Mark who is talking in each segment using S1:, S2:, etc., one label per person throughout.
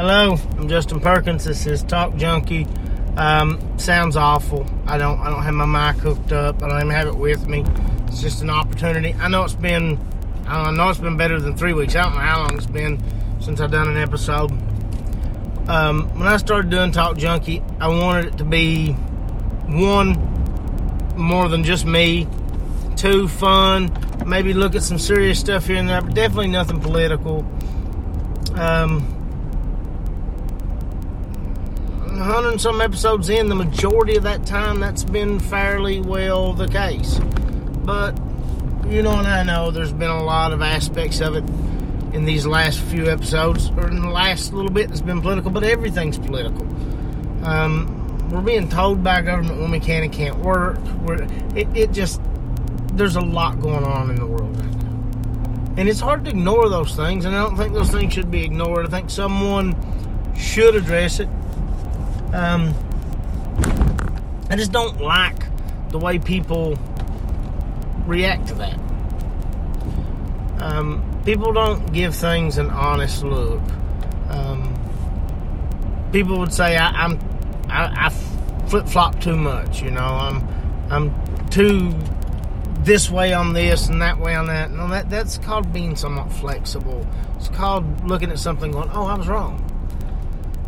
S1: Hello, I'm Justin Perkins. This is Talk Junkie. Um, sounds awful. I don't. I don't have my mic hooked up. I don't even have it with me. It's just an opportunity. I know it's been. I know it's been better than three weeks. I don't know how long it's been since I've done an episode. Um, when I started doing Talk Junkie, I wanted it to be one more than just me. Two, fun. Maybe look at some serious stuff here and there, but definitely nothing political. Um, 100 and some episodes in, the majority of that time, that's been fairly well the case. But, you know, and I know there's been a lot of aspects of it in these last few episodes, or in the last little bit that's been political, but everything's political. Um, we're being told by government when we can and can't work. We're, it, it just, there's a lot going on in the world right now. And it's hard to ignore those things, and I don't think those things should be ignored. I think someone should address it um, I just don't like the way people react to that. Um, people don't give things an honest look. Um, people would say I, am I, I flip flop too much. You know, I'm I'm too this way on this and that way on that. No, that that's called being somewhat flexible. It's called looking at something going, oh, I was wrong.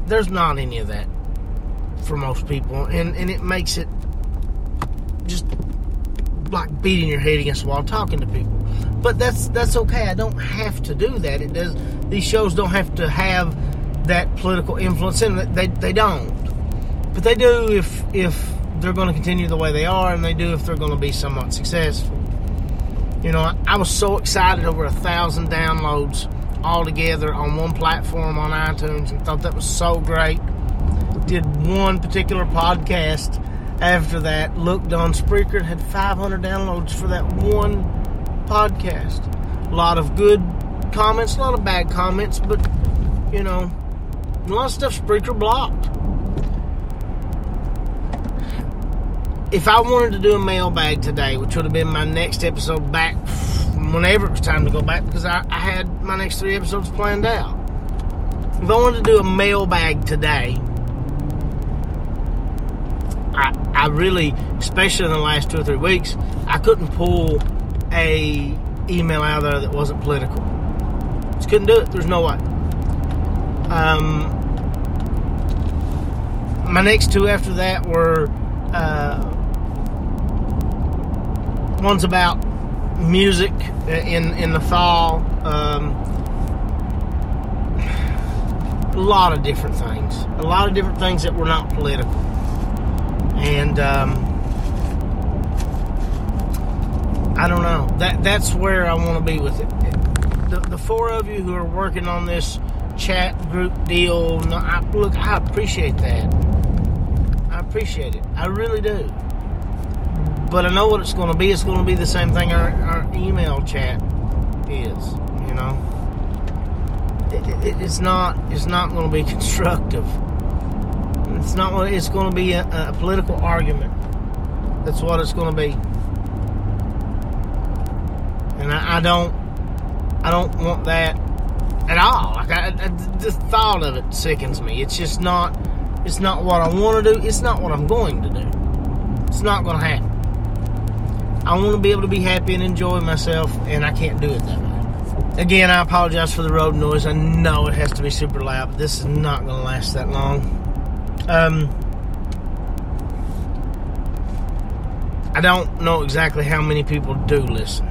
S1: There's not any of that for most people, and, and it makes it just like beating your head against the wall talking to people. But that's that's okay. I don't have to do that. It does. These shows don't have to have that political influence in. They they don't. But they do if if they're going to continue the way they are, and they do if they're going to be somewhat successful. You know, I, I was so excited over a thousand downloads all together on one platform on iTunes, and thought that was so great did one particular podcast after that, looked on Spreaker, had 500 downloads for that one podcast. A lot of good comments, a lot of bad comments, but, you know, a lot of stuff Spreaker blocked. If I wanted to do a mailbag today, which would have been my next episode back whenever it was time to go back, because I, I had my next three episodes planned out. If I wanted to do a mailbag today, I, really, especially in the last two or three weeks, I couldn't pull a email out of there that wasn't political. Just couldn't do it. There's no way. Um, my next two after that were uh, one's about music in in the fall. Um, a lot of different things. A lot of different things that were not political and um, I don't know. That that's where I want to be with it. The, the four of you who are working on this chat group deal, no, I, look, I appreciate that. I appreciate it. I really do. But I know what it's going to be. It's going to be the same thing our, our email chat is. You know, it, it, it's not. It's not going to be constructive. It's not. It's going to be a, a political argument. That's what it's going to be. And I, I, don't. I don't want that at all. Like I, I, the thought of it sickens me. It's just not. It's not what I want to do. It's not what I'm going to do. It's not going to happen. I want to be able to be happy and enjoy myself, and I can't do it that way. Again, I apologize for the road noise. I know it has to be super loud, but this is not going to last that long. Um, I don't know exactly how many people do listen.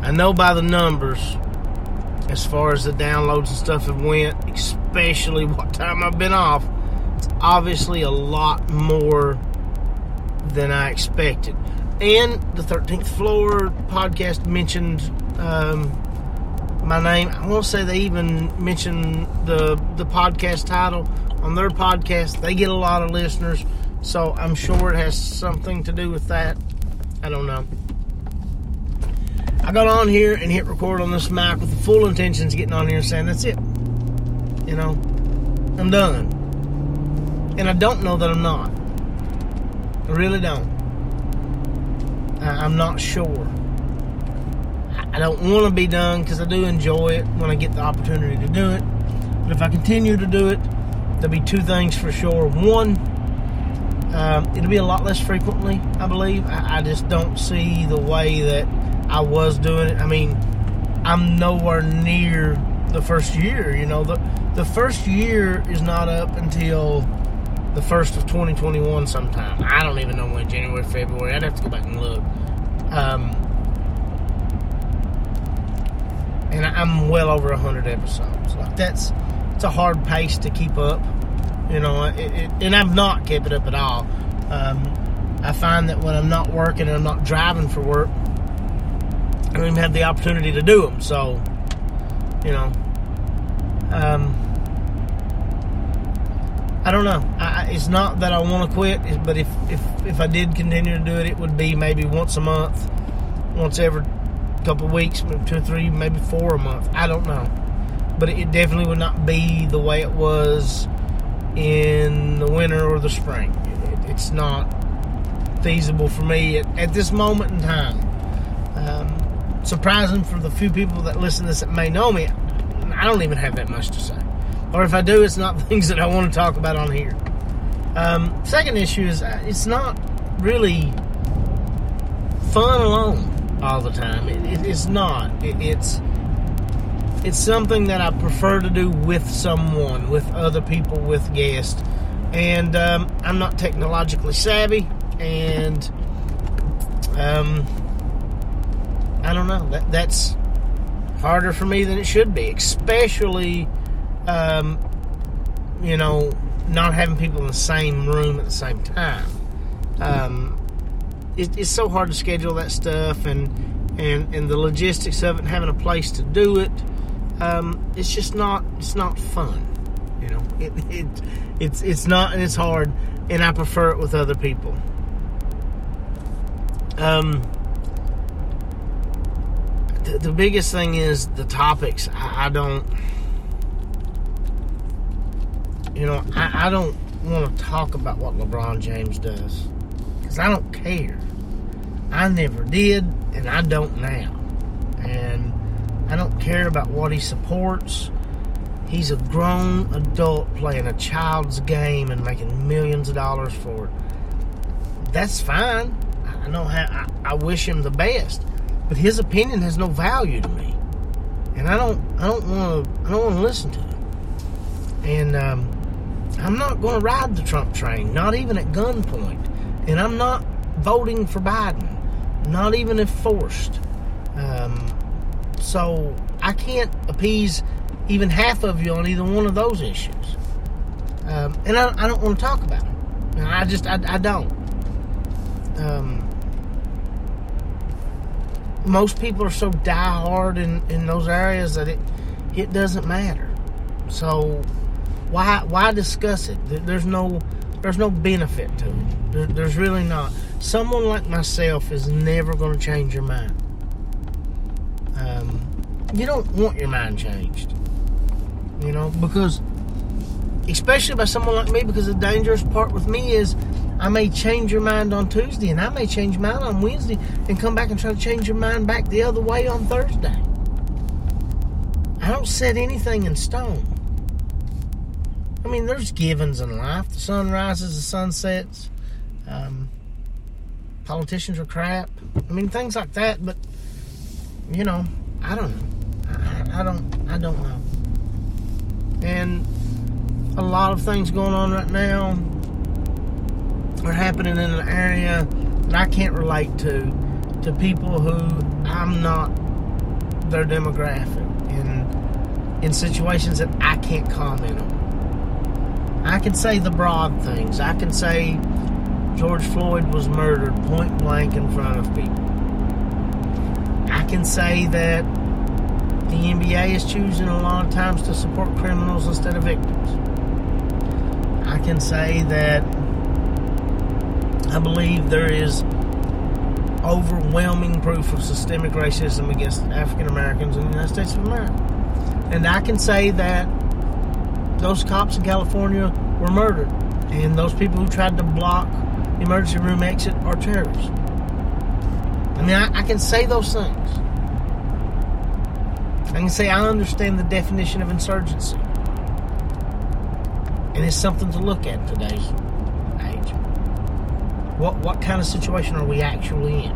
S1: I know by the numbers, as far as the downloads and stuff have went, especially what time I've been off, it's obviously a lot more than I expected. And the 13th Floor podcast mentioned um, my name. I want to say they even mentioned the the podcast title on their podcast. They get a lot of listeners, so I'm sure it has something to do with that. I don't know. I got on here and hit record on this mic with the full intentions getting on here and saying, that's it. You know, I'm done. And I don't know that I'm not. I really don't. I'm not sure. I don't want to be done because I do enjoy it when I get the opportunity to do it. But if I continue to do it, there'll be two things for sure. One, um, it'll be a lot less frequently, I believe. I, I just don't see the way that I was doing it. I mean, I'm nowhere near the first year. You know, the the first year is not up until the first of 2021 sometime. I don't even know when, January, February. I'd have to go back and look. Um, and I'm well over 100 episodes. Like that's it's a hard pace to keep up. You know, it, it, and I've not kept it up at all. Um, I find that when I'm not working and I'm not driving for work, I don't even have the opportunity to do them. So, you know, um, I don't know. I, it's not that I want to quit, but if, if if I did continue to do it, it would be maybe once a month, once every couple weeks, maybe two or three, maybe four a month. I don't know, but it definitely would not be the way it was in the winter or the spring. It's not feasible for me at, at this moment in time. Um, surprising for the few people that listen to this that may know me, I don't even have that much to say or if I do, it's not things that I want to talk about on here. Um, second issue is uh, it's not really fun alone all the time. It, it, it's not. It, it's it's something that I prefer to do with someone, with other people, with guests. And um, I'm not technologically savvy, and um, I don't know. That that's harder for me than it should be, especially um, you know, not having people in the same room at the same time. Um, it, it's so hard to schedule that stuff and and and the logistics of it, having a place to do it. Um, it's just not it's not fun. You know, it, it it's it's not and it's hard, and I prefer it with other people. Um, the, the biggest thing is the topics. I, I don't you know, I, I don't want to talk about what LeBron James does because I don't care. I never did, and I don't now. And I don't care about what he supports. He's a grown adult playing a child's game and making millions of dollars for it. That's fine. I know how I, I wish him the best, but his opinion has no value to me, and I don't. I don't want to. I don't want to listen to it. And um, I'm not going to ride the Trump train, not even at gunpoint. And I'm not voting for Biden, not even if forced. Um, so I can't appease even half of you on either one of those issues. Um, and I, I, don't want to talk about them. I just, I, I don't. Um, most people are so diehard in, in those areas that it, it doesn't matter. So why why discuss it? There's no there's no benefit to it. there's really not. Someone like myself is never going to change your mind. Um, you don't want your mind changed, you know, because especially by someone like me. Because the dangerous part with me is I may change your mind on Tuesday, and I may change mine on Wednesday, and come back and try to change your mind back the other way on Thursday. I don't set anything in stone. I mean, there's givens in life. The sun rises, the sun sets. Um, politicians are crap. I mean, things like that. But you know, I don't know. I, I don't. I don't know. And a lot of things going on right now are happening in an area that I can't relate to to people who I'm not their demographic in in situations that I can't comment on. I can say the broad things. I can say George Floyd was murdered point blank in front of people. I can say that the NBA is choosing a lot of times to support criminals instead of victims. I can say that I believe there is overwhelming proof of systemic racism against African Americans in the United States of America. And I can say that those cops in California were murdered, and those people who tried to block the emergency room exit are terrorists. I mean, I, I can say those things. I can say I understand the definition of insurgency. And it's something to look at today's age. What what kind of situation are we actually in?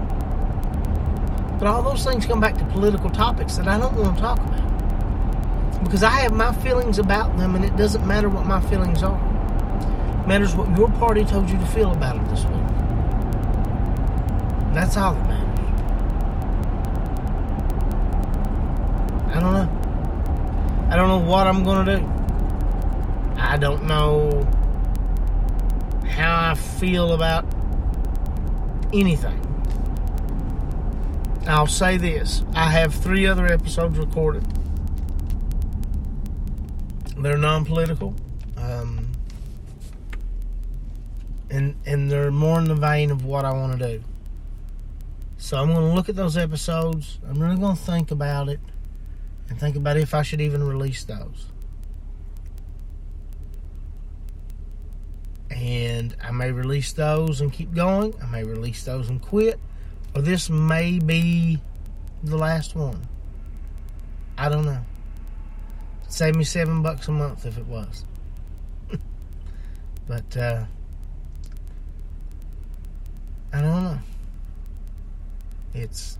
S1: But all those things come back to political topics that I don't want to talk about. Because I have my feelings about them and it doesn't matter what my feelings are. It matters what your party told you to feel about them this week. That's all that matters. I don't know. I don't know what I'm going to do. I don't know how I feel about anything. I'll say this I have three other episodes recorded. They're non political. Um, and, and they're more in the vein of what I want to do. So I'm going to look at those episodes. I'm really going to think about it and think about if I should even release those. And I may release those and keep going. I may release those and quit. Or this may be the last one. I don't know. Save me seven bucks a month if it was. but uh, I don't know. It's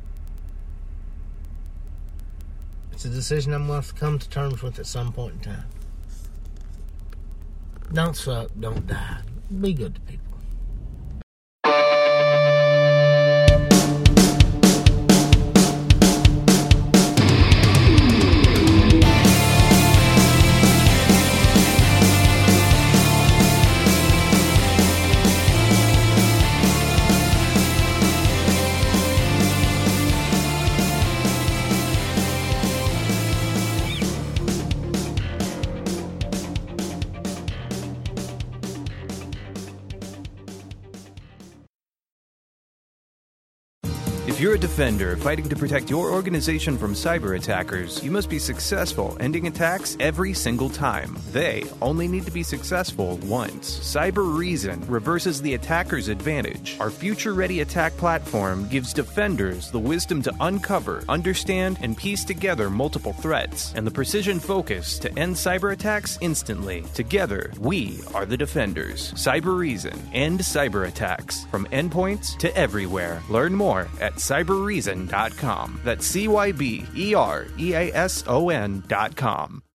S1: it's a decision I'm going to have to come to terms with at some point in time. Don't suck, don't die. Be good to people.
S2: If you're a defender fighting to protect your organization from cyber attackers, you must be successful ending attacks every single time. They only need to be successful once. Cybereason reverses the attacker's advantage. Our future ready attack platform gives defenders the wisdom to uncover, understand, and piece together multiple threats, and the precision focus to end cyber attacks instantly. Together, we are the defenders. Cybereason. End cyber attacks. From endpoints to everywhere. Learn more at cybereason.com. That's C Y B E R E A S O N.com.